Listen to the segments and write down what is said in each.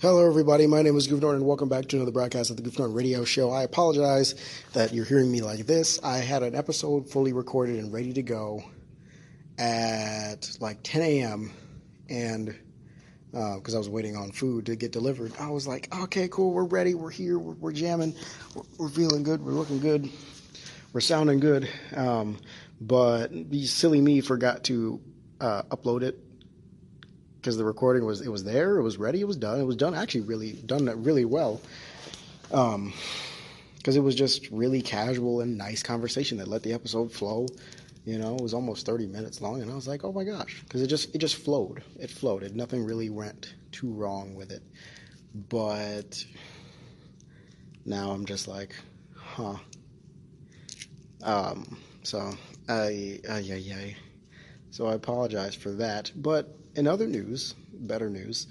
Hello, everybody. My name is Goof Norton, and welcome back to another broadcast of the Goof Norton Radio Show. I apologize that you're hearing me like this. I had an episode fully recorded and ready to go at like 10 a.m. and because uh, I was waiting on food to get delivered, I was like, "Okay, cool. We're ready. We're here. We're, we're jamming. We're, we're, feeling good. We're looking good. We're sounding good." Um, but silly me forgot to uh, upload it because the recording was it was there, it was ready, it was done. It was done actually really done really well. Um, because it was just really casual and nice conversation that let the episode flow. You know, it was almost 30 minutes long, and I was like, oh my gosh, because it just it just flowed. It flowed. Nothing really went too wrong with it. But now I'm just like, huh. Um. So I, I, I. So I apologize for that, but in other news, better news,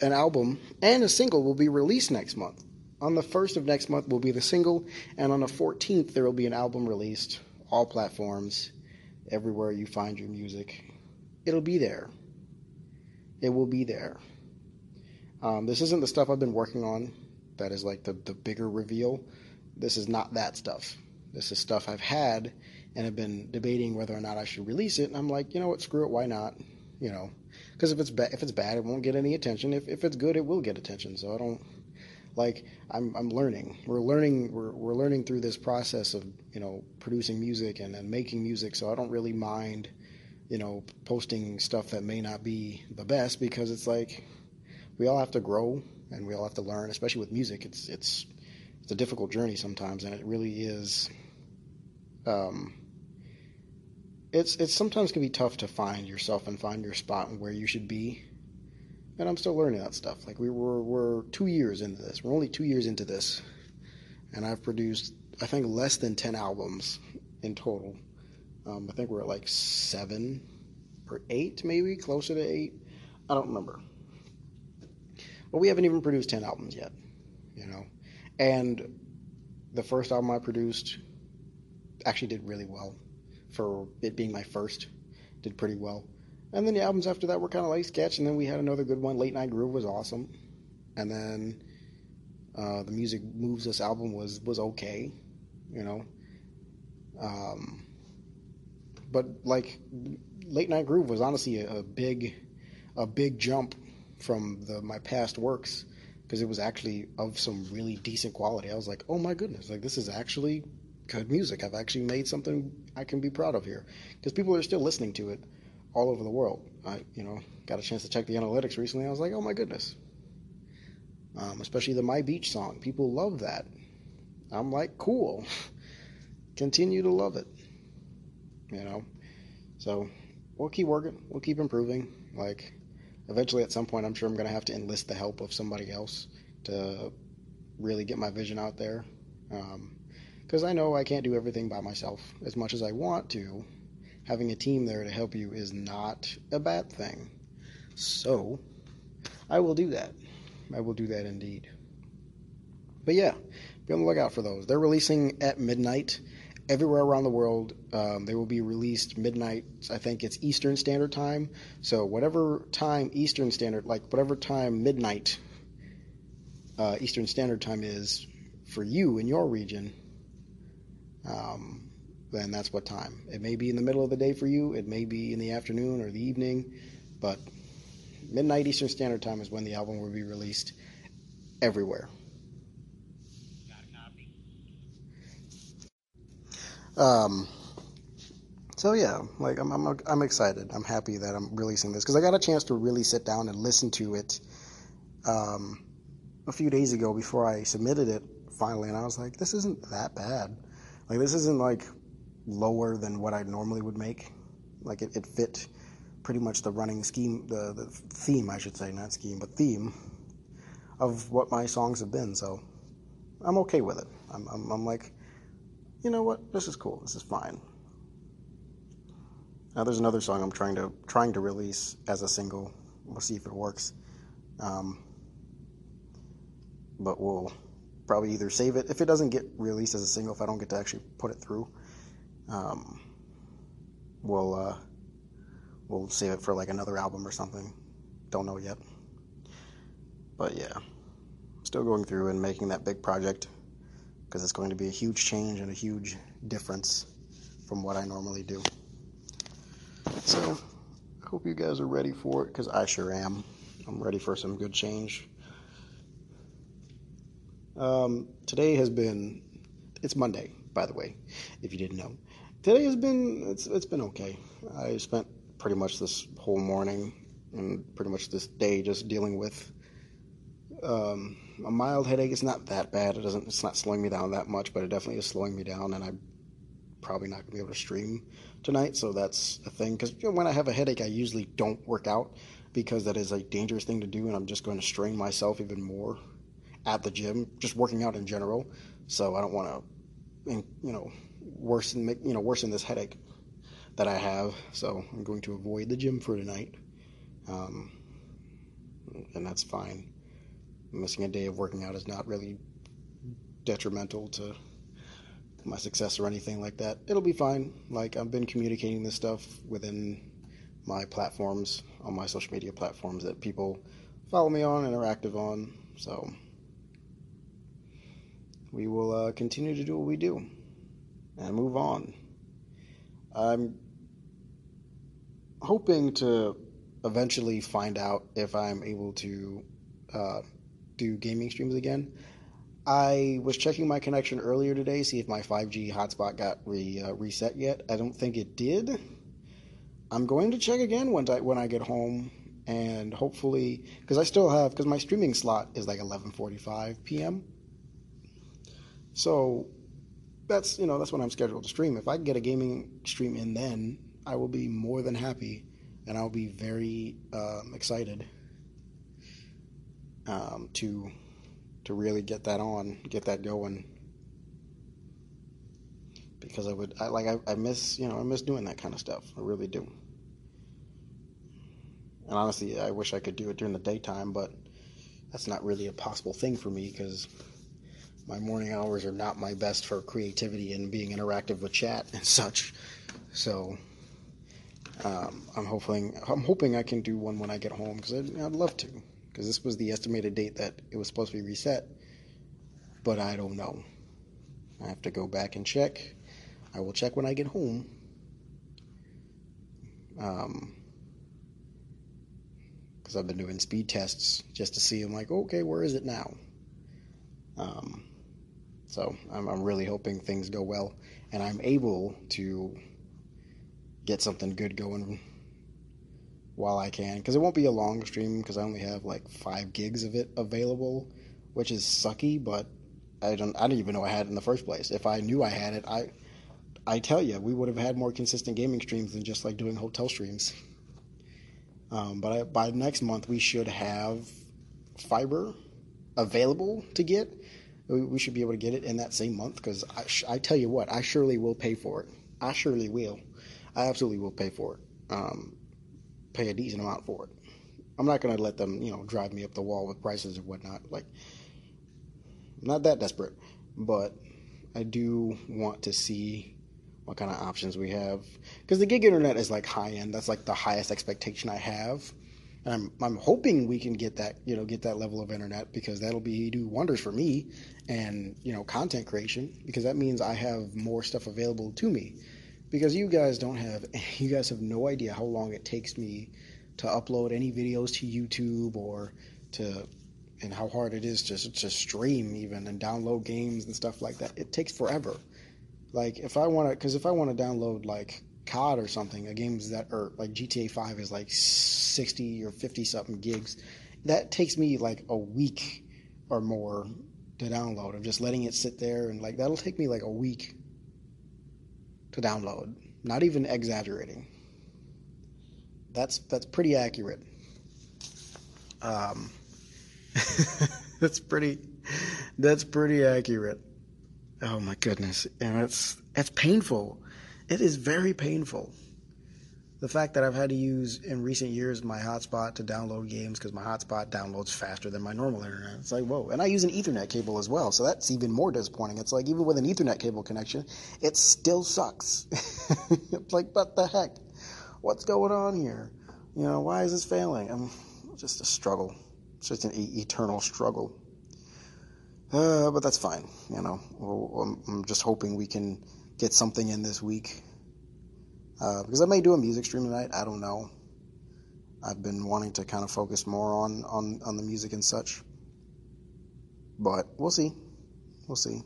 an album and a single will be released next month. On the 1st of next month will be the single, and on the 14th there will be an album released, all platforms, everywhere you find your music. It'll be there. It will be there. Um, this isn't the stuff I've been working on that is like the, the bigger reveal. This is not that stuff. This is stuff I've had and have been debating whether or not I should release it. And I'm like, you know what, screw it, why not? You know, because if it's bad, if it's bad, it won't get any attention. If if it's good, it will get attention. So I don't like I'm I'm learning. We're learning. We're we're learning through this process of you know producing music and, and making music. So I don't really mind, you know, posting stuff that may not be the best because it's like we all have to grow and we all have to learn. Especially with music, it's it's it's a difficult journey sometimes, and it really is. Um, it's it's sometimes can be tough to find yourself and find your spot and where you should be. And I'm still learning that stuff. Like we were we're two years into this. We're only two years into this, and I've produced I think less than ten albums in total. Um, I think we're at like seven or eight, maybe closer to eight. I don't remember. But we haven't even produced ten albums yet, you know. And the first album I produced actually did really well for it being my first. Did pretty well. And then the albums after that were kind of like sketch, and then we had another good one. Late Night Groove was awesome, and then uh, the Music Moves Us album was was okay, you know. Um, but like Late Night Groove was honestly a, a big a big jump from the my past works because it was actually of some really decent quality. I was like, oh my goodness, like this is actually good music. I've actually made something I can be proud of here because people are still listening to it all over the world. I, you know, got a chance to check the analytics recently. I was like, oh my goodness. Um, especially the My Beach song. People love that. I'm like, cool. Continue to love it. You know, so we'll keep working. We'll keep improving. Like, eventually, at some point, I'm sure I'm going to have to enlist the help of somebody else to really get my vision out there. Um, because I know I can't do everything by myself as much as I want to. Having a team there to help you is not a bad thing. So, I will do that. I will do that indeed. But yeah, be on the lookout for those. They're releasing at midnight everywhere around the world. Um, they will be released midnight. I think it's Eastern Standard Time. So whatever time Eastern Standard, like whatever time midnight uh, Eastern Standard Time is for you in your region, um, then that's what time. It may be in the middle of the day for you, it may be in the afternoon or the evening, but midnight Eastern Standard Time is when the album will be released everywhere. Um, so yeah, like I'm, I'm, I'm excited. I'm happy that I'm releasing this because I got a chance to really sit down and listen to it um, a few days ago before I submitted it finally, and I was like, this isn't that bad. Like this isn't like lower than what I normally would make. Like it, it fit pretty much the running scheme, the, the theme, I should say, not scheme, but theme of what my songs have been. So I'm okay with it. I'm, I'm, I'm like, you know what? This is cool. This is fine. Now there's another song I'm trying to trying to release as a single. We'll see if it works. Um, but we'll probably either save it if it doesn't get released as a single. If I don't get to actually put it through, um, we'll uh, we'll save it for like another album or something. Don't know yet. but yeah, still going through and making that big project because it's going to be a huge change and a huge difference from what I normally do. So, I hope you guys are ready for it because I sure am. I'm ready for some good change. Um, today has been, it's Monday, by the way, if you didn't know. Today has been, it's, it's been okay. I spent pretty much this whole morning and pretty much this day just dealing with um, a mild headache. It's not that bad. It doesn't. It's not slowing me down that much, but it definitely is slowing me down, and I'm probably not gonna be able to stream tonight. So that's a thing. Because you know, when I have a headache, I usually don't work out because that is a dangerous thing to do, and I'm just going to strain myself even more at the gym, just working out in general. So I don't want to, you know, worsen make you know worsen this headache that I have. So I'm going to avoid the gym for tonight, um, and that's fine missing a day of working out is not really detrimental to my success or anything like that. It'll be fine. Like I've been communicating this stuff within my platforms on my social media platforms that people follow me on and are active on. So we will uh, continue to do what we do and move on. I'm hoping to eventually find out if I'm able to uh, do gaming streams again. I was checking my connection earlier today, see if my 5G hotspot got re, uh, reset yet. I don't think it did. I'm going to check again when I when I get home, and hopefully, because I still have because my streaming slot is like 11:45 p.m. So that's you know that's when I'm scheduled to stream. If I can get a gaming stream in then, I will be more than happy, and I'll be very um, excited um, to to really get that on, get that going. Because I would, I like, I, I miss, you know, I miss doing that kind of stuff. I really do. And honestly, I wish I could do it during the daytime, but that's not really a possible thing for me because my morning hours are not my best for creativity and being interactive with chat and such. So um, I'm hoping I'm hoping I can do one when I get home because I'd, I'd love to because this was the estimated date that it was supposed to be reset. But I don't know. I have to go back and check. I will check when I get home. Um, because I've been doing speed tests just to see. I'm like, okay, where is it now? Um, so I'm, I'm really hoping things go well and I'm able to get something good going while I can because it won't be a long stream because I only have like five gigs of it available, which is sucky. But I don't I didn't even know I had it in the first place. If I knew I had it, I I tell you we would have had more consistent gaming streams than just like doing hotel streams. Um, but I, by next month we should have fiber available to get. We, should be able to get it in that same month because I, sh- I tell you what I surely will pay for it. I surely will. I absolutely will pay for it. Um, pay a decent amount for it. I'm not going to let them, you know, drive me up the wall with prices or whatnot. Like, not that desperate, but I do want to see what kind of options we have because the gig internet is like high end. That's like the highest expectation I have, I'm I'm hoping we can get that, you know, get that level of internet because that'll be do wonders for me and you know content creation because that means I have more stuff available to me because you guys don't have you guys have no idea how long it takes me to upload any videos to YouTube or to and how hard it is to to stream even and download games and stuff like that. It takes forever. Like if I want to, because if I want to download like COD or something, a games that are like GTA Five is like sixty or fifty something gigs, that takes me like a week or more to download. Of just letting it sit there and like that'll take me like a week to download. Not even exaggerating. That's that's pretty accurate. Um, that's pretty that's pretty accurate. Oh my goodness, and it's it's painful. It is very painful the fact that I've had to use in recent years my hotspot to download games because my hotspot downloads faster than my normal internet. It's like, whoa. And I use an Ethernet cable as well, so that's even more disappointing. It's like, even with an Ethernet cable connection, it still sucks. it's like, what the heck? What's going on here? You know, why is this failing? I'm just a struggle. it's just an e- eternal struggle. Uh, but that's fine, you know. I'm, just hoping we can get something in this week. Uh, because I may do a music stream tonight. I don't know. I've been wanting to kind of focus more on, on, on the music and such. But we'll see. We'll see.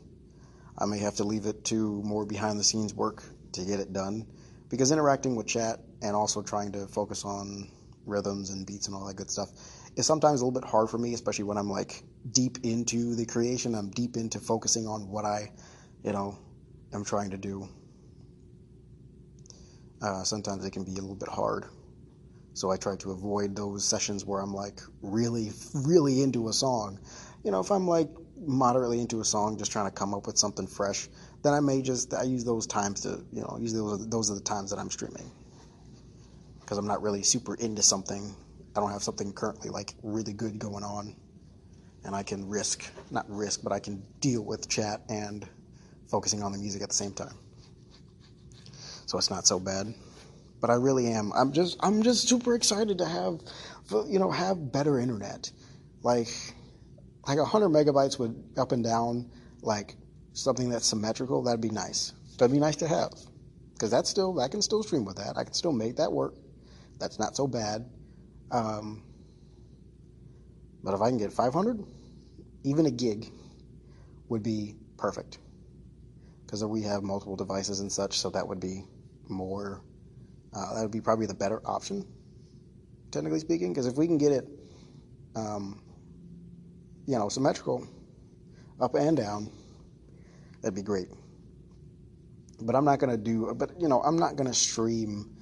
I may have to leave it to more behind the scenes work to get it done. Because interacting with chat and also trying to focus on rhythms and beats and all that good stuff is sometimes a little bit hard for me, especially when I'm like deep into the creation. I'm deep into focusing on what I, you know, am trying to do. Uh, sometimes it can be a little bit hard. So I try to avoid those sessions where I'm like really, really into a song. You know, if I'm like moderately into a song, just trying to come up with something fresh, then I may just I use those times to you know usually those are, those are the times that I'm streaming because I'm not really super into something. I don't have something currently like really good going on, and I can risk not risk, but I can deal with chat and focusing on the music at the same time. So it's not so bad but I really am. I'm just I'm just super excited to have you know have better internet, like like hundred megabytes would up and down, like something that's symmetrical. That'd be nice. That'd be nice to have, because that's still I can still stream with that. I can still make that work. That's not so bad. Um, but if I can get 500, even a gig would be perfect. Because we have multiple devices and such, so that would be more uh, that would be probably the better option, technically speaking, because if we can get it, um, you know, symmetrical, up and down, that'd be great. But I'm not gonna do. But you know, I'm not gonna stream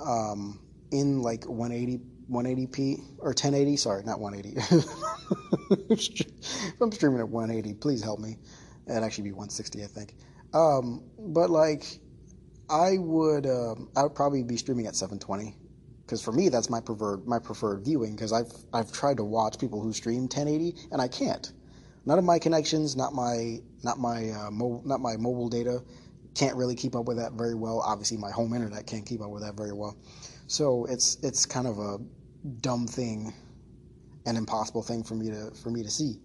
um, in like 180 180p or 1080. Sorry, not 180. if I'm streaming at 180, please help me. It'd actually be 160, I think. Um, but like I would um, I would probably be streaming at 720 because for me that's my preferred my preferred viewing because I've I've tried to watch people who stream 1080 and I can't. None of my connections, not my not my uh, mo- not my mobile data, can't really keep up with that very well. Obviously, my home internet can't keep up with that very well. So it's it's kind of a dumb thing, an impossible thing for me to for me to see.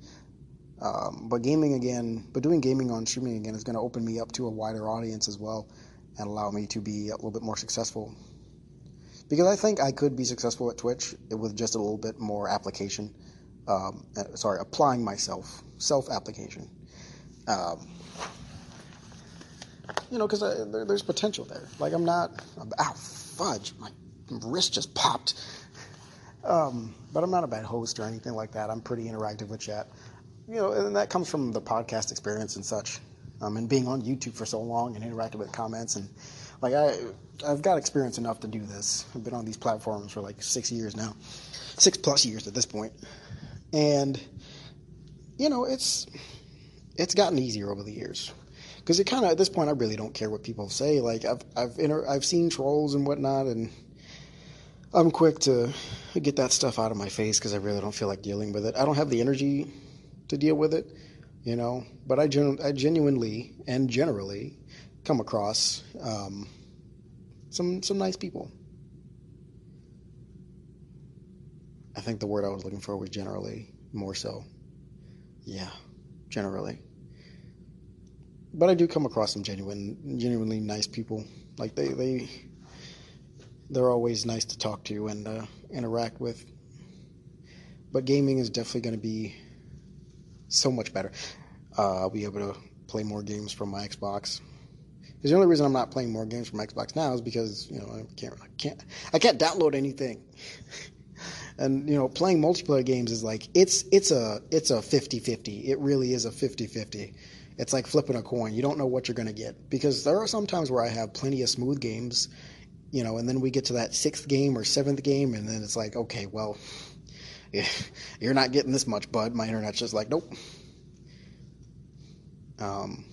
Um, but gaming again, but doing gaming on streaming again is going to open me up to a wider audience as well and allow me to be a little bit more successful. Because I think I could be successful at Twitch with just a little bit more application. Um, uh, sorry, applying myself, self application. Um, you know, because there, there's potential there. Like I'm not, I'm, ow, fudge, my wrist just popped. Um, but I'm not a bad host or anything like that. I'm pretty interactive with chat. You know, and that comes from the podcast experience and such um, and being on YouTube for so long and interacting with comments and like I I've got experience enough to do this. I've been on these platforms for like six years now, six plus years at this point, and you know it's it's gotten easier over the years because it kind of at this point I really don't care what people say. Like I've I've inter- I've seen trolls and whatnot, and I'm quick to get that stuff out of my face because I really don't feel like dealing with it. I don't have the energy to deal with it you know. But I, gen- I genuinely and generally come across um, some some nice people. I think the word I was looking for was generally more so. Yeah, generally. But I do come across some genuine, genuinely nice people. Like they, they, they're always nice to talk to and uh, interact with. But gaming is definitely going to be so much better. Uh, I'll be able to play more games from my Xbox. Because the only reason I'm not playing more games from Xbox now is because you know I can't I can't I can't download anything. and you know playing multiplayer games is like it's it's a it's a 50-50. It really is a 50-50. It's like flipping a coin. You don't know what you're going to get because there are some times where I have plenty of smooth games, you know, and then we get to that sixth game or seventh game, and then it's like, okay, well, you're not getting this much, bud. My internet's just like, nope, um,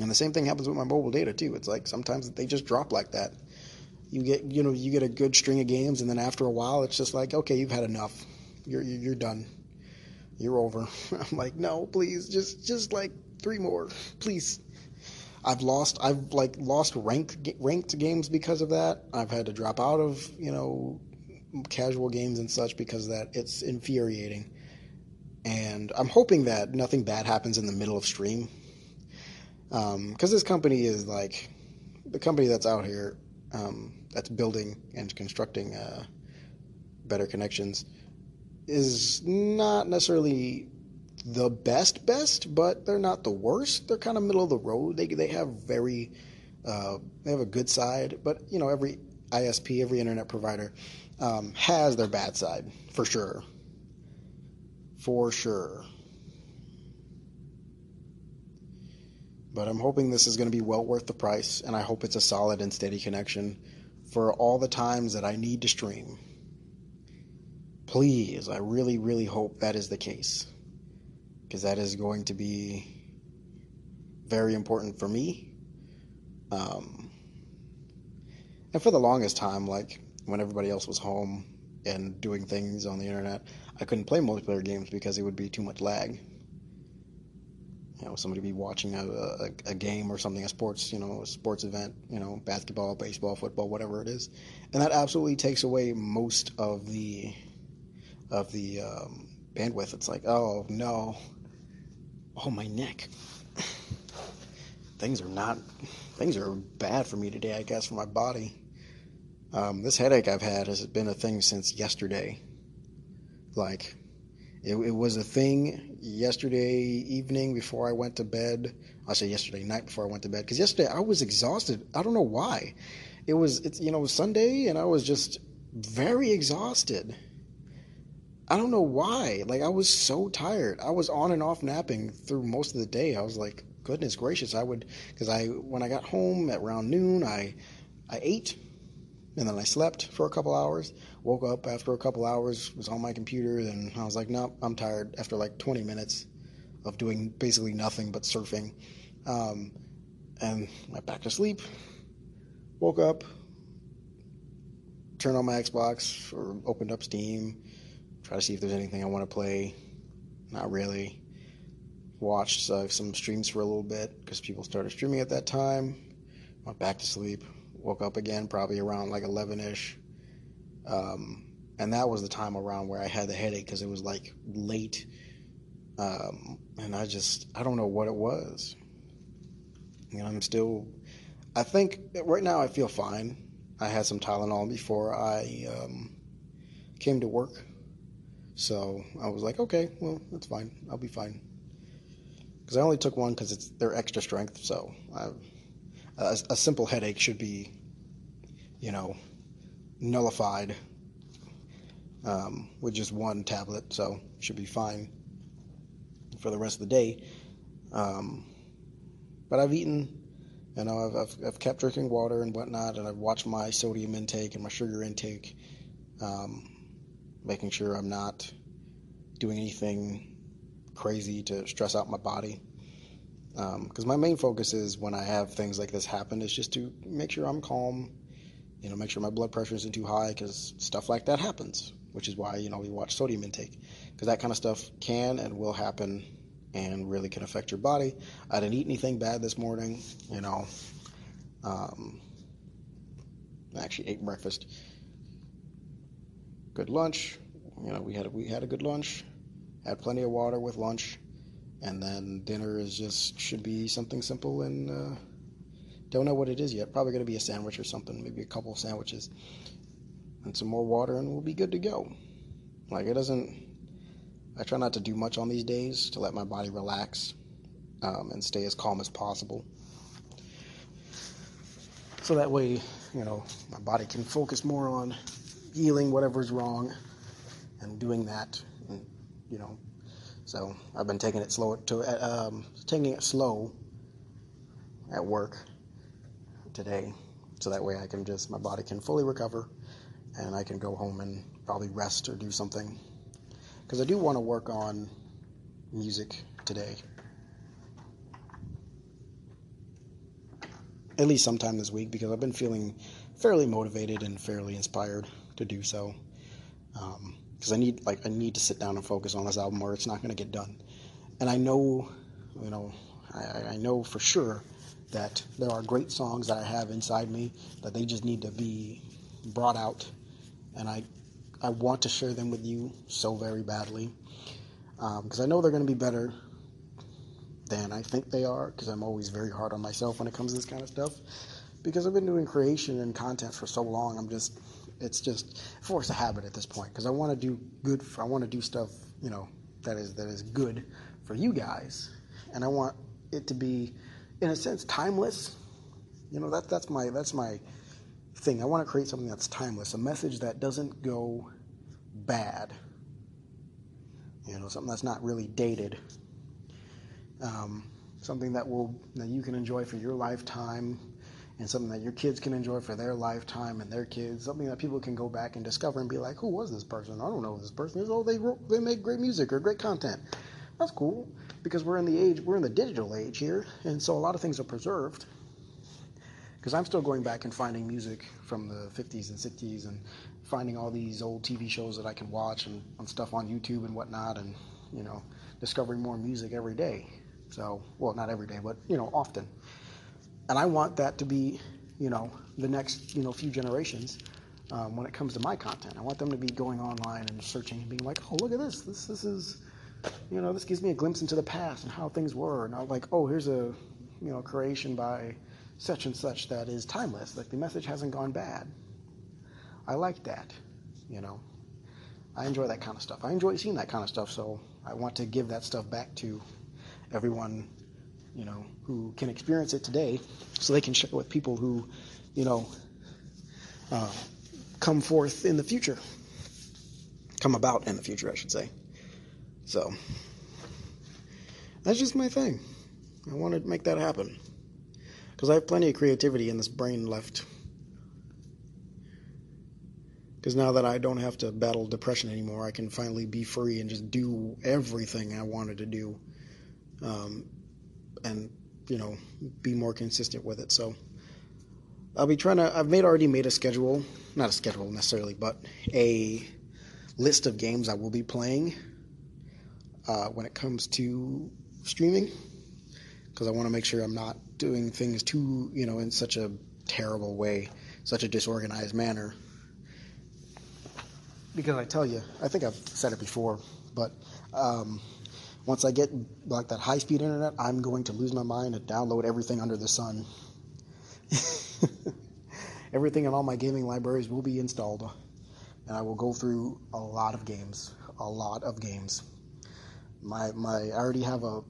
and the same thing happens with my mobile data too. It's like sometimes they just drop like that. You get you know you get a good string of games, and then after a while, it's just like okay, you've had enough. You're you're done. You're over. I'm like no, please, just just like three more, please. I've lost I've like lost ranked ranked games because of that. I've had to drop out of you know casual games and such because that it's infuriating. And I'm hoping that nothing bad happens in the middle of stream. Because um, this company is like the company that's out here um, that's building and constructing uh, better connections is not necessarily the best best, but they're not the worst. They're kind of middle of the road. They they have very uh, they have a good side, but you know every ISP, every internet provider um, has their bad side for sure, for sure. But I'm hoping this is going to be well worth the price, and I hope it's a solid and steady connection for all the times that I need to stream. Please, I really, really hope that is the case. Because that is going to be very important for me. Um, and for the longest time, like when everybody else was home and doing things on the internet, I couldn't play multiplayer games because it would be too much lag. You know, somebody be watching a, a, a game or something, a sports, you know, a sports event, you know, basketball, baseball, football, whatever it is, and that absolutely takes away most of the of the um, bandwidth. It's like, oh no, oh my neck. things are not, things are bad for me today. I guess for my body. Um, this headache I've had has been a thing since yesterday. Like, it, it, was a thing yesterday evening before I went to bed. I say yesterday night before I went to bed because yesterday I was exhausted. I don't know why. It was it's you know Sunday and I was just very exhausted. I don't know why. Like I was so tired. I was on and off napping through most of the day. I was like, goodness gracious, I would because I when I got home at around noon, I I ate and then I slept for a couple hours. Woke up after a couple hours, was on my computer, and I was like, nope, I'm tired. After like 20 minutes of doing basically nothing but surfing, um, and went back to sleep. Woke up, turned on my Xbox or opened up Steam try to see if there's anything I want to play. Not really. Watched uh, some streams for a little bit because people started streaming at that time. Went back to sleep. Woke up again probably around like 11 ish. Um, and that was the time around where I had the headache because it was like late. Um, and I just, I don't know what it was. You know, I'm still, I think right now I feel fine. I had some Tylenol before I um, came to work so I was like, okay, well, that's fine. I'll be fine. Because I only took one because it's they're extra strength. So I, a, a simple headache should be, you know, nullified um, with just one tablet. So should be fine for the rest of the day. Um, but I've eaten, you know, I've, I've, I've, kept drinking water and whatnot, and I've watched my sodium intake and my sugar intake. Um, making sure I'm not doing anything crazy to stress out my body. Because um, my main focus is when I have things like this happen is just to make sure I'm calm, you know, make sure my blood pressure isn't too high because stuff like that happens, which is why, you know, we watch sodium intake because that kind of stuff can and will happen and really can affect your body. I didn't eat anything bad this morning, you know. Um, I actually ate breakfast good lunch. You know, we had we had a good lunch, had plenty of water with lunch, and then dinner is just should be something simple and uh, don't know what it is yet. Probably going to be a sandwich or something, maybe a couple of sandwiches, and some more water, and we'll be good to go. Like it doesn't. I try not to do much on these days to let my body relax um, and stay as calm as possible. So that way, you know, my body can focus more on healing whatever's wrong and doing that, and, you know. So I've been taking it slow to um, taking it slow at work today, so that way I can just my body can fully recover, and I can go home and probably rest or do something. Because I do want to work on music today. At least sometime this week because I've been feeling fairly motivated and fairly inspired to do so. Because I need like I need to sit down and focus on this album, or it's not going to get done. And I know, you know, I, I know for sure that there are great songs that I have inside me that they just need to be brought out. And I I want to share them with you so very badly because um, I know they're going to be better than I think they are because I'm always very hard on myself when it comes to this kind of stuff. Because I've been doing creation and content for so long, I'm just it's just force a habit at this point because I want to do good. For, I want to do stuff you know that is that is good for you guys, and I want it to be, in a sense, timeless. You know that that's my that's my thing. I want to create something that's timeless, a message that doesn't go bad. You know, something that's not really dated. Um, something that will that you can enjoy for your lifetime and something that your kids can enjoy for their lifetime and their kids, something that people can go back and discover and be like, who was this person? I don't know who this person is. Oh, they wrote, they make great music or great content. That's cool because we're in the age, we're in the digital age here, and so a lot of things are preserved. Because I'm still going back and finding music from the 50s and 60s and finding all these old TV shows that I can watch and, and stuff on YouTube and whatnot, and you know, discovering more music every day. So, well, not every day, but you know, often and I want that to be, you know, the next, you know, few generations um, when it comes to my content. I want them to be going online and searching and being like, oh, look at this. This, this is, you know, this gives me a glimpse into the past and how things were. And I'm like, oh, here's a, you know, creation by such and such that is timeless. Like the message hasn't gone bad. I like that, you know. I enjoy that kind of stuff. I enjoy seeing that kind of stuff, so I want to give that stuff back to everyone you know, who can experience it today, so they can share with people who, you know, uh, come forth in the future, come about in the future, I should say. So that's just my thing. I want to make that happen because I have plenty of creativity in this brain left. Because now that I don't have to battle depression anymore, I can finally be free and just do everything I wanted to do. Um, and you know be more consistent with it. So I'll be trying to. I've made already made a schedule, not a schedule necessarily, but a list of games I will be playing uh, when it comes to streaming, because I want to make sure I'm not doing things too, you know, in such a terrible way, such a disorganized manner. Because I tell you, I think I've said it before, but um, once I get like that high speed internet, I'm going to lose my mind and download everything under the sun. everything in all my gaming libraries will be installed, and I will go through a lot of games, a lot of games. My my I already have a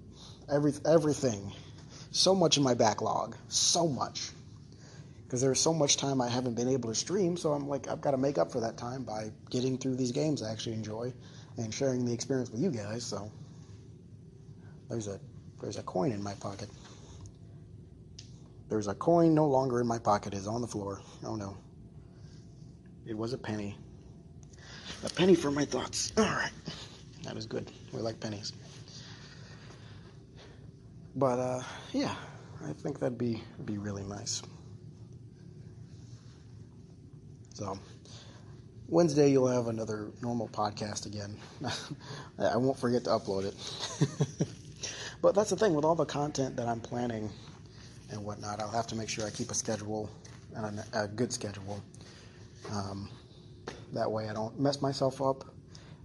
every everything, so much in my backlog, so much, because there's so much time I haven't been able to stream. So I'm like I've got to make up for that time by getting through these games I actually enjoy and sharing the experience with you guys. So. There's a there's a coin in my pocket. There's a coin no longer in my pocket. Is on the floor. Oh no. It was a penny. A penny for my thoughts. All right. That is good. We like pennies. But uh, yeah, I think that'd be be really nice. So Wednesday you'll have another normal podcast again. I won't forget to upload it. But that's the thing with all the content that I'm planning and whatnot. I'll have to make sure I keep a schedule and a, a good schedule. Um, that way, I don't mess myself up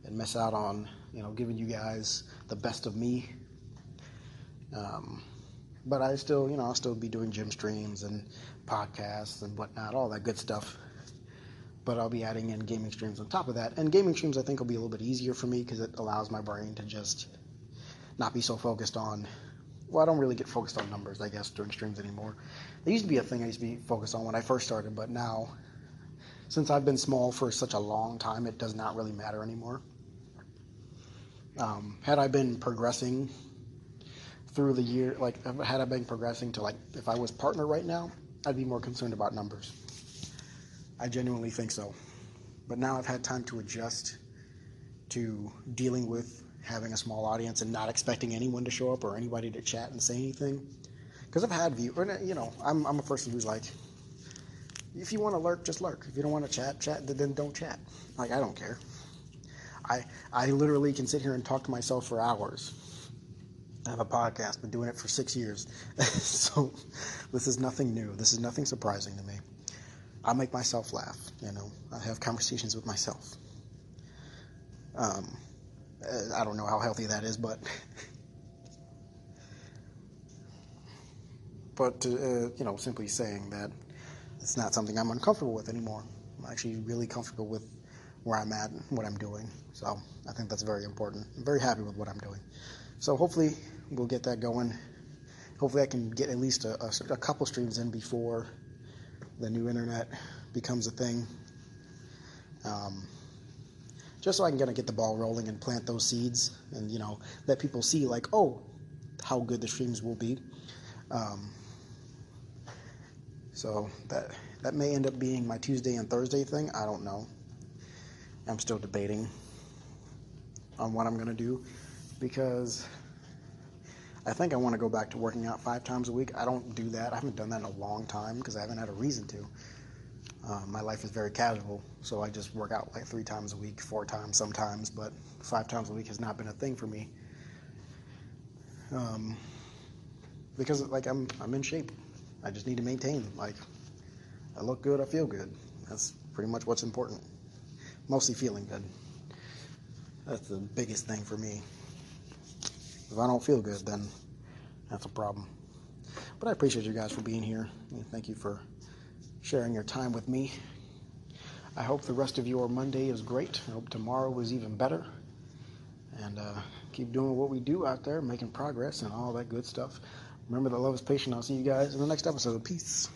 and miss out on you know giving you guys the best of me. Um, but I still, you know, I'll still be doing gym streams and podcasts and whatnot, all that good stuff. But I'll be adding in gaming streams on top of that. And gaming streams, I think, will be a little bit easier for me because it allows my brain to just not be so focused on. Well, I don't really get focused on numbers, I guess, during streams anymore. It used to be a thing I used to be focused on when I first started, but now, since I've been small for such a long time, it does not really matter anymore. Um, had I been progressing through the year, like had I been progressing to like if I was partner right now, I'd be more concerned about numbers. I genuinely think so. But now I've had time to adjust to dealing with having a small audience and not expecting anyone to show up or anybody to chat and say anything. Because I've had view, or, you know, I'm, I'm a person who's like, if you want to lurk, just lurk. If you don't want to chat, chat, then don't chat. Like I don't care. I I literally can sit here and talk to myself for hours. I have a podcast, been doing it for six years, so this is nothing new. This is nothing surprising to me. I make myself laugh. You know, I have conversations with myself. Um, uh, I don't know how healthy that is, but but uh, you know, simply saying that it's not something I'm uncomfortable with anymore. I'm actually really comfortable with where I'm at and what I'm doing. So I think that's very important. I'm very happy with what I'm doing. So hopefully we'll get that going. Hopefully I can get at least a, a, a couple streams in before the new internet becomes a thing. Um, just so I can kind of get the ball rolling and plant those seeds and, you know, let people see, like, oh, how good the streams will be. Um, so that that may end up being my Tuesday and Thursday thing. I don't know. I'm still debating on what I'm going to do because I think I want to go back to working out five times a week. I don't do that. I haven't done that in a long time because I haven't had a reason to. Uh, my life is very casual, so I just work out like three times a week, four times sometimes, but five times a week has not been a thing for me. Um, because like I'm I'm in shape. I just need to maintain. Like I look good, I feel good. That's pretty much what's important. Mostly feeling good. That's the biggest thing for me. If I don't feel good, then that's a problem. But I appreciate you guys for being here. Thank you for sharing your time with me. I hope the rest of your Monday is great. I hope tomorrow is even better. And uh, keep doing what we do out there, making progress and all that good stuff. Remember that love is patient. I'll see you guys in the next episode. Peace.